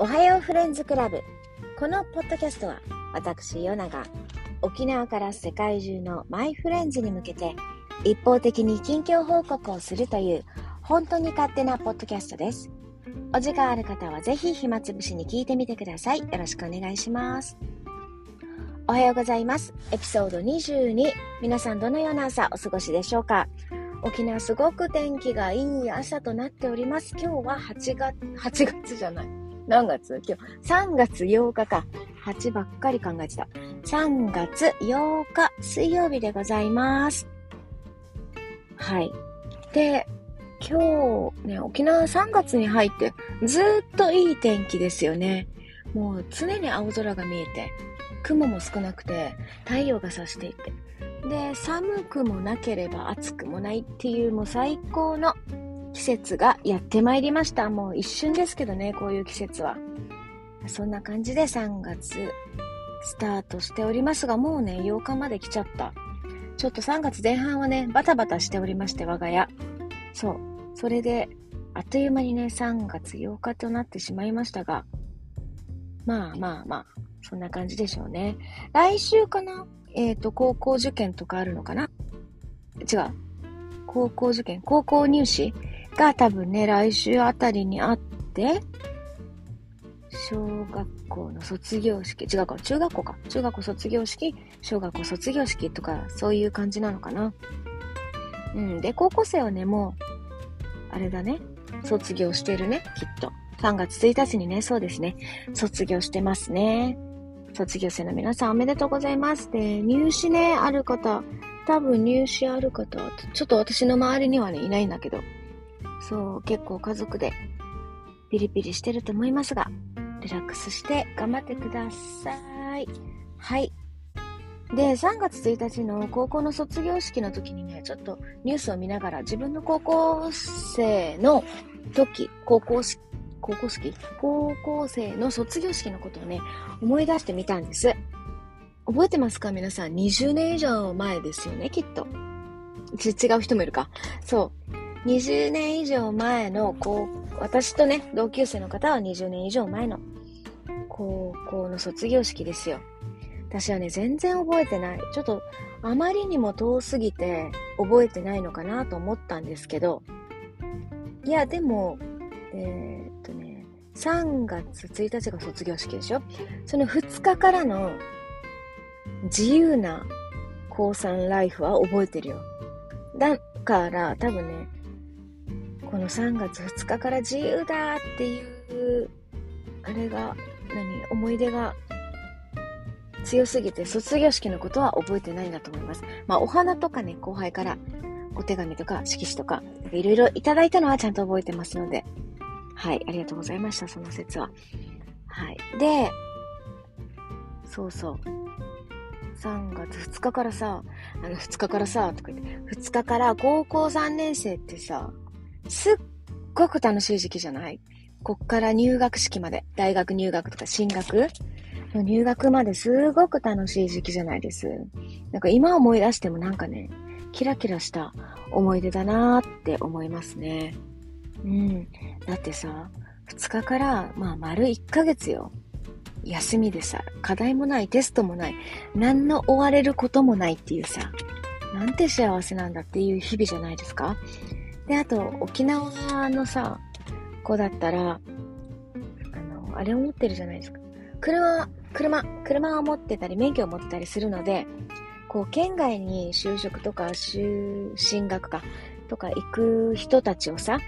おはようフレンズクラブ。このポッドキャストは、私、ヨナが沖縄から世界中のマイフレンズに向けて、一方的に近況報告をするという、本当に勝手なポッドキャストです。お時間ある方はぜひ暇つぶしに聞いてみてください。よろしくお願いします。おはようございます。エピソード22。皆さんどのような朝お過ごしでしょうか？沖縄すごく天気がいい朝となっております。今日は8月、8月じゃない。何月？今日、3月8日か。8ばっかり考えてた。3月8日水曜日でございます。はい。で、今日ね、沖縄3月に入ってずっといい天気ですよね。もう常に青空が見えて、雲も少なくて、太陽が差していて。で、寒くもなければ暑くもないっていうもう最高の季節がやってまいりました。もう一瞬ですけどね、こういう季節は。そんな感じで3月スタートしておりますが、もうね、8日まで来ちゃった。ちょっと3月前半はね、バタバタしておりまして、我が家。そう。それで、あっという間にね、3月8日となってしまいましたが、まあまあまあ、そんな感じでしょうね。来週かな？えっ、ー、と、高校受験とかあるのかな？違う。高校受験、高校入試が多分ね、来週あたりにあって、小学校の卒業式、違うか、中学校か。中学校卒業式、小学校卒業式とか、そういう感じなのかな。うん。で、高校生はね、もう、あれだね。卒業してるね、きっと。3月1日にね、そうですね。卒業してますね。卒業生の皆さんおめでとうございます。で、入試ね、ある方、多分入試ある方は、ちょっと私の周りにはね、いないんだけど、そう、結構家族でピリピリしてると思いますが、リラックスして頑張ってください。はい。で、3月1日の高校の卒業式の時にね、ちょっとニュースを見ながら自分の高校生の時、高校式、高校式？高校生の卒業式のことをね、思い出してみたんです。覚えてますか？皆さん。20年以上前ですよね、きっと。違う人もいるか。そう。20年以上前の高私とね、同級生の方は20年以上前の高校の卒業式ですよ。私はね、全然覚えてない。ちょっと、あまりにも遠すぎて覚えてないのかなと思ったんですけど、いや、でも、えー、っとね、3月1日が卒業式でしょ？その2日からの自由な高3ライフは覚えてるよ。だから多分ね、この3月2日から自由だっていう、あれが、何、思い出が強すぎて卒業式のことは覚えてないんだと思います。まあ、お花とかね、後輩からお手紙とか色紙とか、いろいろいただいたのはちゃんと覚えてますので、はい、ありがとうございました、その説は。はい。で、そうそう。3月2日からさ、あの2日からさ、とか言って、2日から高校3年生ってさ、すっごく楽しい時期じゃない？こっから入学式まで、大学入学とか進学？入学まですごく楽しい時期じゃないです。なんか今思い出してもなんかね、キラキラした思い出だなーって思いますね。うん。だってさ、2日から、まあ丸1ヶ月よ。休みでさ、課題もない、テストもない、何の追われることもないっていうさ、なんて幸せなんだっていう日々じゃないですかで、あと、沖縄のさ、子だったら、あの、あれを持ってるじゃないですか。車、車、車を持ってたり、免許を持ってたりするので、こう、県外に就職とか、就進学か、とか行く人たちをさ、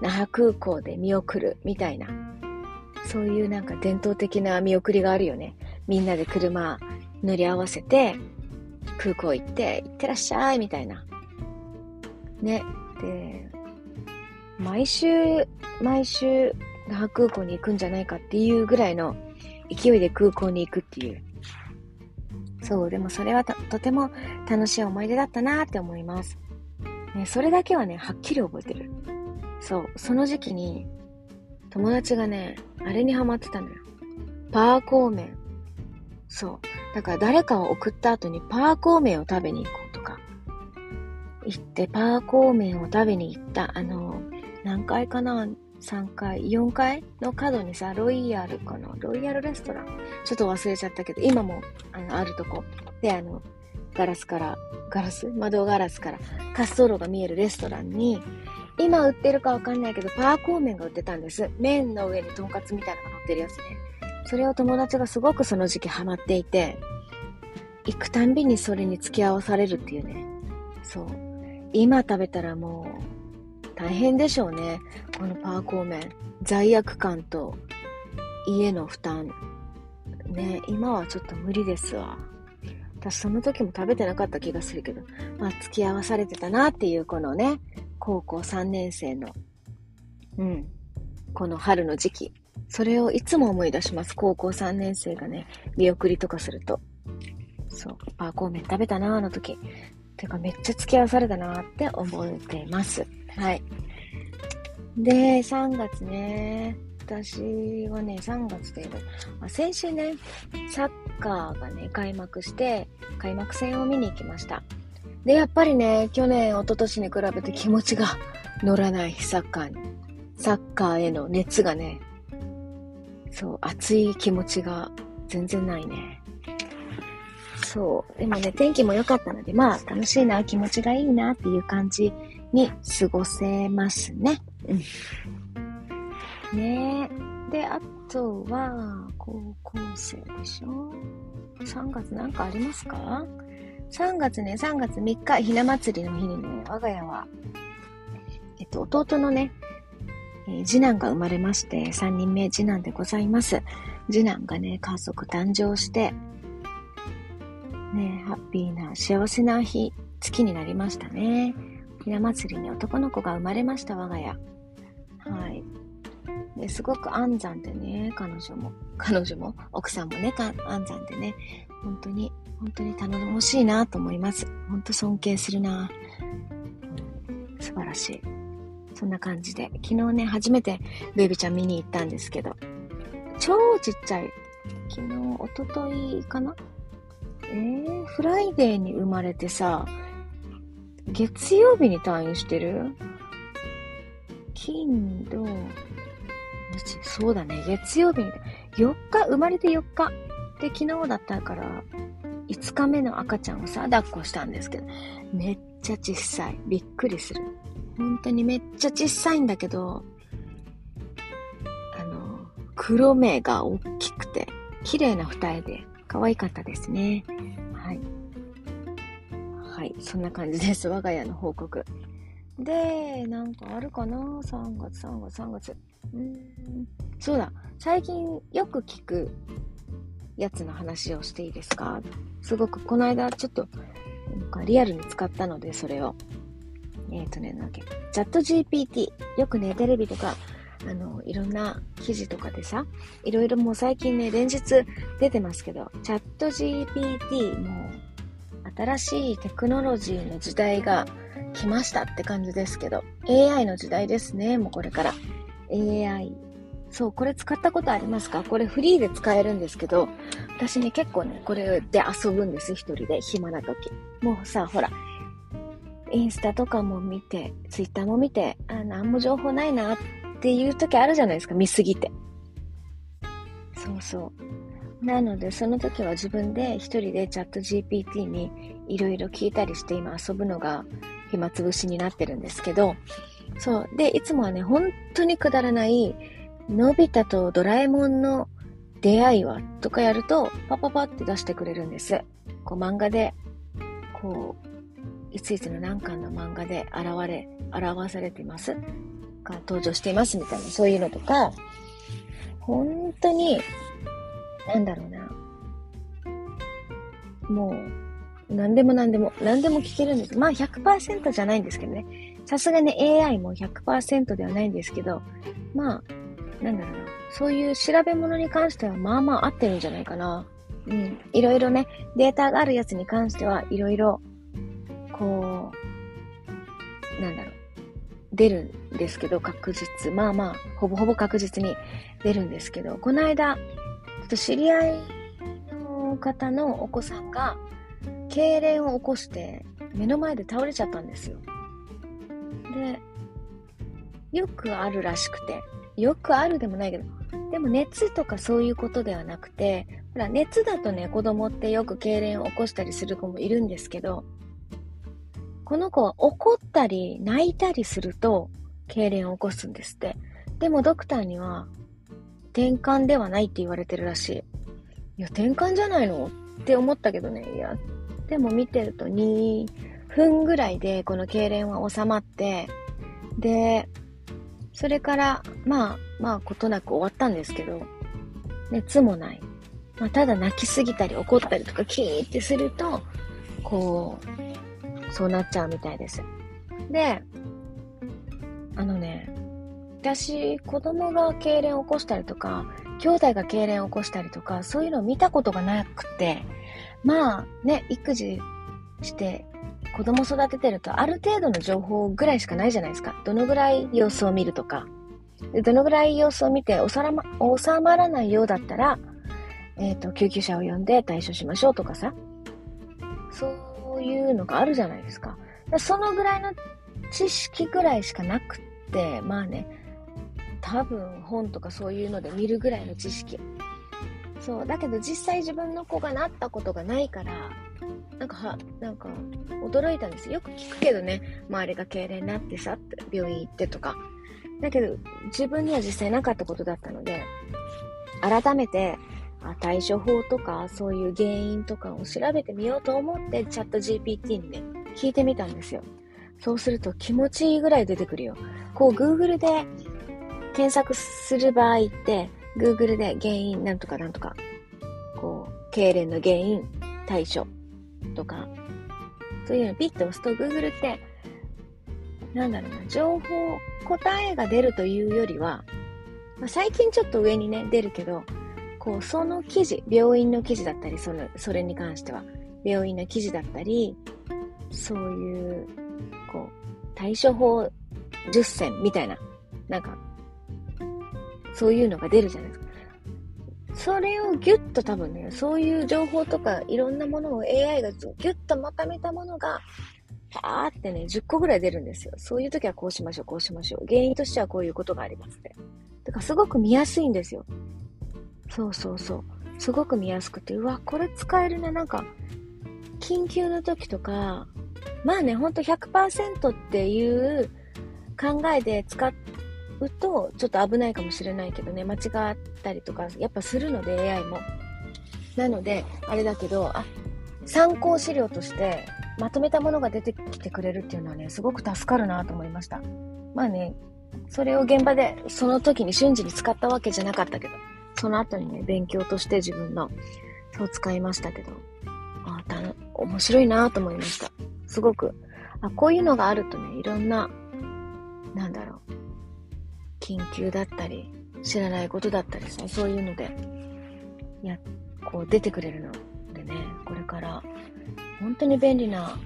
那覇空港で見送るみたいな、そういうなんか伝統的な見送りがあるよね。みんなで車乗り合わせて、空港行って、行ってらっしゃいみたいな。ね。で、毎週、毎週、那覇空港に行くんじゃないかっていうぐらいの勢いで空港に行くっていう。そう、でもそれはとても楽しい思い出だったなって思います。ね、それだけはね、はっきり覚えてる。そう、その時期に、友達がね、あれにハマってたのよ。パーコーメン。そう。だから誰かを送った後にパーコーメンを食べに行こうとか。行ってパーコーメンを食べに行った。あの、何回かな？3階、4階の角にさ、ロイヤルかな？ロイヤルレストラン？ちょっと忘れちゃったけど、今もあのあるとこ。で、あの、ガラスから、ガラス？窓ガラスから滑走路が見えるレストランに、今売ってるかわかんないけど、パーコー麺が売ってたんです。麺の上にとんかつみたいなのが乗ってるやつね。それを友達がすごくその時期ハマっていて、行くたんびにそれに付き合わされるっていうね。そう。今食べたらもう、大変でしょうね。このパーコー麺。罪悪感と家の負担。ね、今はちょっと無理ですわ。私その時も食べてなかった気がするけど、まあ付き合わされてたなっていうこのね、高校3年生の、うん、この春の時期。それをいつも思い出します。高校3年生がね、見送りとかすると。そう、パーコー麺食べたな、あの時。てかめっちゃ付き合わされたなって思ってます。はい。で、3月ね。私はね、3月というと、先週ね、サッカーがね、開幕して、開幕戦を見に行きました。で、やっぱりね、去年、一昨年に比べて気持ちが乗らない、サッカーに。サッカーへの熱がね、そう、熱い気持ちが全然ないね。そう。でもね、天気も良かったので、まあ、楽しいな、気持ちがいいなっていう感じに過ごせますね。うん。ねで、あとは、高校生でしょ ?3 月なんかありますか？?3 月ね、3月3日、ひな祭りの日にね、我が家は、えっと、弟のね、えー、次男が生まれまして、3人目次男でございます。次男がね、家族誕生して、ね、ハッピーな幸せな日、月になりましたね。ひな祭りに男の子が生まれました、我が家。はい。ですごく安産でね、彼女も、彼女も、奥さんもね、安産でね、本当に、本当に頼もしいなと思います。本当尊敬するな、素晴らしい。そんな感じで、昨日ね、初めてベイビーちゃん見に行ったんですけど、超ちっちゃい。昨日、おとといかな？えー、 Friday に生まれてさ、月曜日に退院してる？金、土、日、そうだね、月曜日に、4日、生まれて4日。で、昨日だったから、5日目の赤ちゃんをさ、抱っこしたんですけど、めっちゃ小さい。びっくりする。本当にめっちゃ小さいんだけど、あの、黒目が大きくて、綺麗な二重で、可愛かったですね。はい。はい、そんな感じです。我が家の報告。で、なんかあるかな ?3 月、3月、3月。うん。そうだ。最近よく聞くやつの話をしていいですか？すごくこの間ちょっとなんかリアルに使ったので、それを。えっ、ー、とね、なんだっけ？チャット GPT。よくね、テレビとかあの、いろんな記事とかでさ、いろいろもう最近ね、連日出てますけど、チャット GPT も新しいテクノロジーの時代が来ましたって感じですけど、AI の時代ですね、もうこれから。AI。そう、これ使ったことありますか？これフリーで使えるんですけど、私ね、結構ね、これで遊ぶんです、一人で、暇な時。もうさ、ほら、インスタとかも見て、ツイッターも見て、あ、なんも情報ないなっていう時あるじゃないですか、見すぎて。そうそう。なので、その時は自分で一人でチャット GPT にいろいろ聞いたりして今遊ぶのが暇つぶしになってるんですけど、そう。で、いつもはね、本当にくだらない、のび太とドラえもんの出会いは？とかやると、パパパって出してくれるんです。こう漫画で、こう、いついつの何巻の漫画で現れ、表されています。が登場していますみたいな、そういうのとか、本当に、なんだろうな。もう、何でも何でも、何でも聞けるんです。まあ100%じゃないんですけどね。さすがに AI も100%ではないんですけど、まあ、なんだろうな。そういう調べ物に関してはまあまあ合ってるんじゃないかな。うん。いろいろね、データがあるやつに関してはいろいろ、こう、なんだろう。出るんですけど、確実。まあまあ、ほぼほぼ確実に出るんですけど、この間、ちょっと知り合いの方のお子さんが、痙攣を起こして、目の前で倒れちゃったんですよ。で、よくあるらしくて、よくあるでもないけど、でも熱とかそういうことではなくて、ほら、熱だとね、子供ってよく痙攣を起こしたりする子もいるんですけど、この子は怒ったり泣いたりすると、痙攣を起こすんですって。でもドクターには、転換ではないって言われてるらしい。いや、転換じゃないの？って思ったけどね。いや、でも見てると2分ぐらいでこの痙攣は収まって、で、それから、まあ、まあ、ことなく終わったんですけど、熱もない。まあ、ただ泣きすぎたり怒ったりとかキーってすると、こう、そうなっちゃうみたいです。で、あのね、私、子供が痙攣を起こしたりとか、兄弟が痙攣を起こしたりとか、そういうのを見たことがなくて、まあね、育児して子供育ててるとある程度の情報ぐらいしかないじゃないですか。どのぐらい様子を見るとか。どのぐらい様子を見て収ま収まらないようだったら、えっ、ー、と、救急車を呼んで対処しましょうとかさ。そういうのがあるじゃないですか。そのぐらいの知識ぐらいしかなくって、まあね、多分本とかそういうので見るぐらいの知識。そう。だけど実際自分の子がなったことがないから、なんかは、なんか、驚いたんですよ。く聞くけどね、周りが痙攣になってさ、病院行ってとか。だけど、自分には実際なかったことだったので、改めて、あ対処法とか、そういう原因とかを調べてみようと思って、チャット GPT にね、聞いてみたんですよ。そうすると気持ちいいぐらい出てくるよ。こう、Google で検索する場合って、Google で原因なんとかなんとか、こう、痙攣の原因、対処とか、そういうのピッと押すと Google って、なんだろうな、情報、答えが出るというよりは、まあ、最近ちょっと上にね、出るけど、こう、その記事、病院の記事だったり、その、それに関しては、病院の記事だったり、そういう、こう、対処法10選みたいな、なんか、そういうのが出るじゃないですか。それをギュッと多分ね、そういう情報とかいろんなものを AI がギュッとまとめたものが、パーってね、10個ぐらい出るんですよ。そういう時はこうしましょう、こうしましょう。原因としてはこういうことがありますね。だからすごく見やすいんですよ。そうそうそう。すごく見やすくて、うわ、これ使えるね。なんか、緊急の時とか、まあね、ほんと100%っていう考えで使っうと、ちょっと危ないかもしれないけどね、間違ったりとか、やっぱするので AI も。なので、あれだけど、あ、参考資料としてまとめたものが出てきてくれるっていうのはね、すごく助かるなと思いました。まあね、それを現場でその時に瞬時に使ったわけじゃなかったけど、その後にね、勉強として自分の、そう使いましたけど、あ、た面白いなと思いました。すごく、あ、こういうのがあるとね、いろんな、なんだろう、緊急だったり、知らないことだったりさ、そういうので、や、こう出てくれるのでね、これから本当に便利な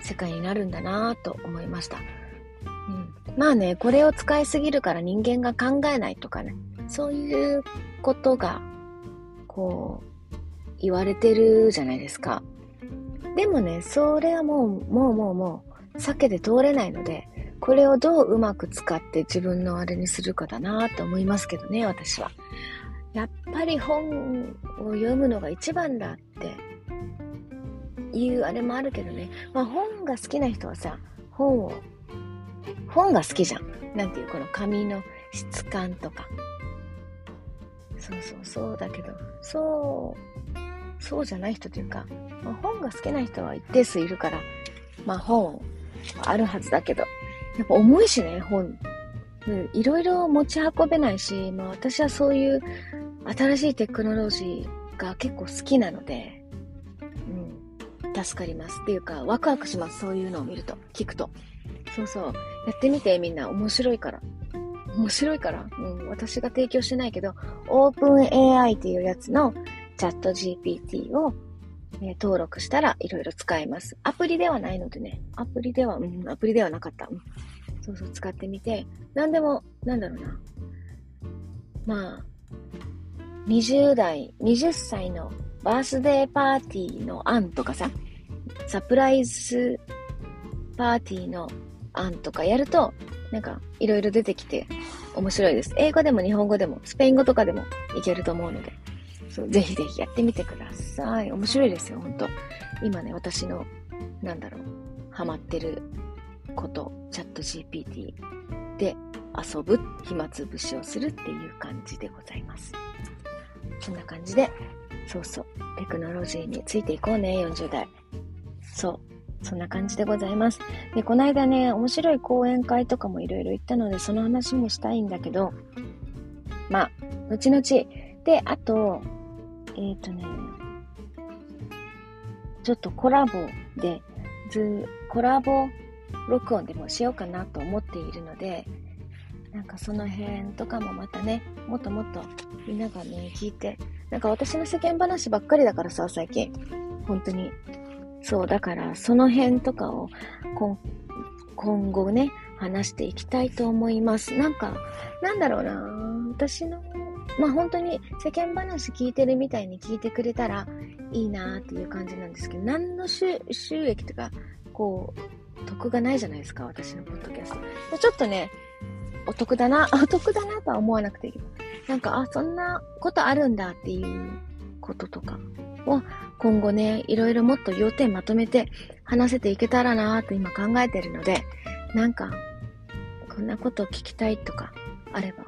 世界になるんだなと思いました。うん。まあね、これを使いすぎるから人間が考えないとかね、そういうことが、こう、言われてるじゃないですか。でもね、それはもう、もうもうもう、避けて通れないので、これをどううまく使って自分のあれにするかだなと思いますけどね、私は。やっぱり本を読むのが一番だっていうあれもあるけどね。まあ本が好きな人はさ、本を、本が好きじゃん。なんていう、この紙の質感とか。そうそうそうだけど、そう、そうじゃない人というか、まあ、本が好きな人は一定数いるから、まあ本あるはずだけど、やっぱ重いしね、本。いろいろ持ち運べないし、まあ私はそういう新しいテクノロジーが結構好きなので、うん、助かります。っていうか、ワクワクします。そういうのを見ると、聞くと。そうそう。やってみて、みんな。面白いから。面白いから。うん、私が提供してないけど、OpenAI っていうやつのチャット GPT をえー、登録したらいろいろ使えます。アプリではないのでね、アプリでは、うん、アプリではなかった。うん、そうそう、使ってみて、なんでも、なんだろうな。まあ、20代、20歳のバースデーパーティーの案とかさ、サプライズパーティーの案とかやると、なんかいろいろ出てきて面白いです。英語でも日本語でもスペイン語とかでもいけると思うので、そうぜひぜひやってみてください。面白いですよ、ほんと。今ね、私の、なんだろう、ハマってること、チャット GPT で遊ぶ、暇つぶしをするっていう感じでございます。そんな感じで、そうそう、テクノロジーについていこうね、40代。そう。そんな感じでございます。で、この間ね、面白い講演会とかもいろいろ行ったので、その話もしたいんだけど、まあ、後々。で、あと、えっ、ー、とね、ちょっとコラボで、ず、コラボ録音でもしようかなと思っているので、なんかその辺とかもまたね、もっともっとみんながね、聞いて、なんか私の世間話ばっかりだからさ、最近。本当に。そう、だからその辺とかを今後ね、話していきたいと思います。なんか、なんだろうな私の、まあ本当に世間話聞いてるみたいに聞いてくれたらいいなっていう感じなんですけど、何の収益とか、こう、得がないじゃないですか、私のポッドキャスト。ちょっとね、お得だな、お得だなとは思わなくていいけど、なんか、あ、そんなことあるんだっていうこととかを今後ね、いろいろもっと要点まとめて話せていけたらなと今考えてるので、なんか、こんなこと聞きたいとかあれば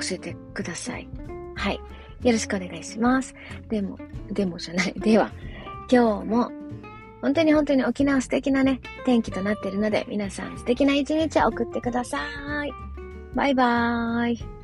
教えてください。はい。よろしくお願いします。でも、でもじゃない。では、今日も本当に本当に沖縄素敵なね、天気となっているので、皆さん素敵な一日を送ってください。バイバーイ。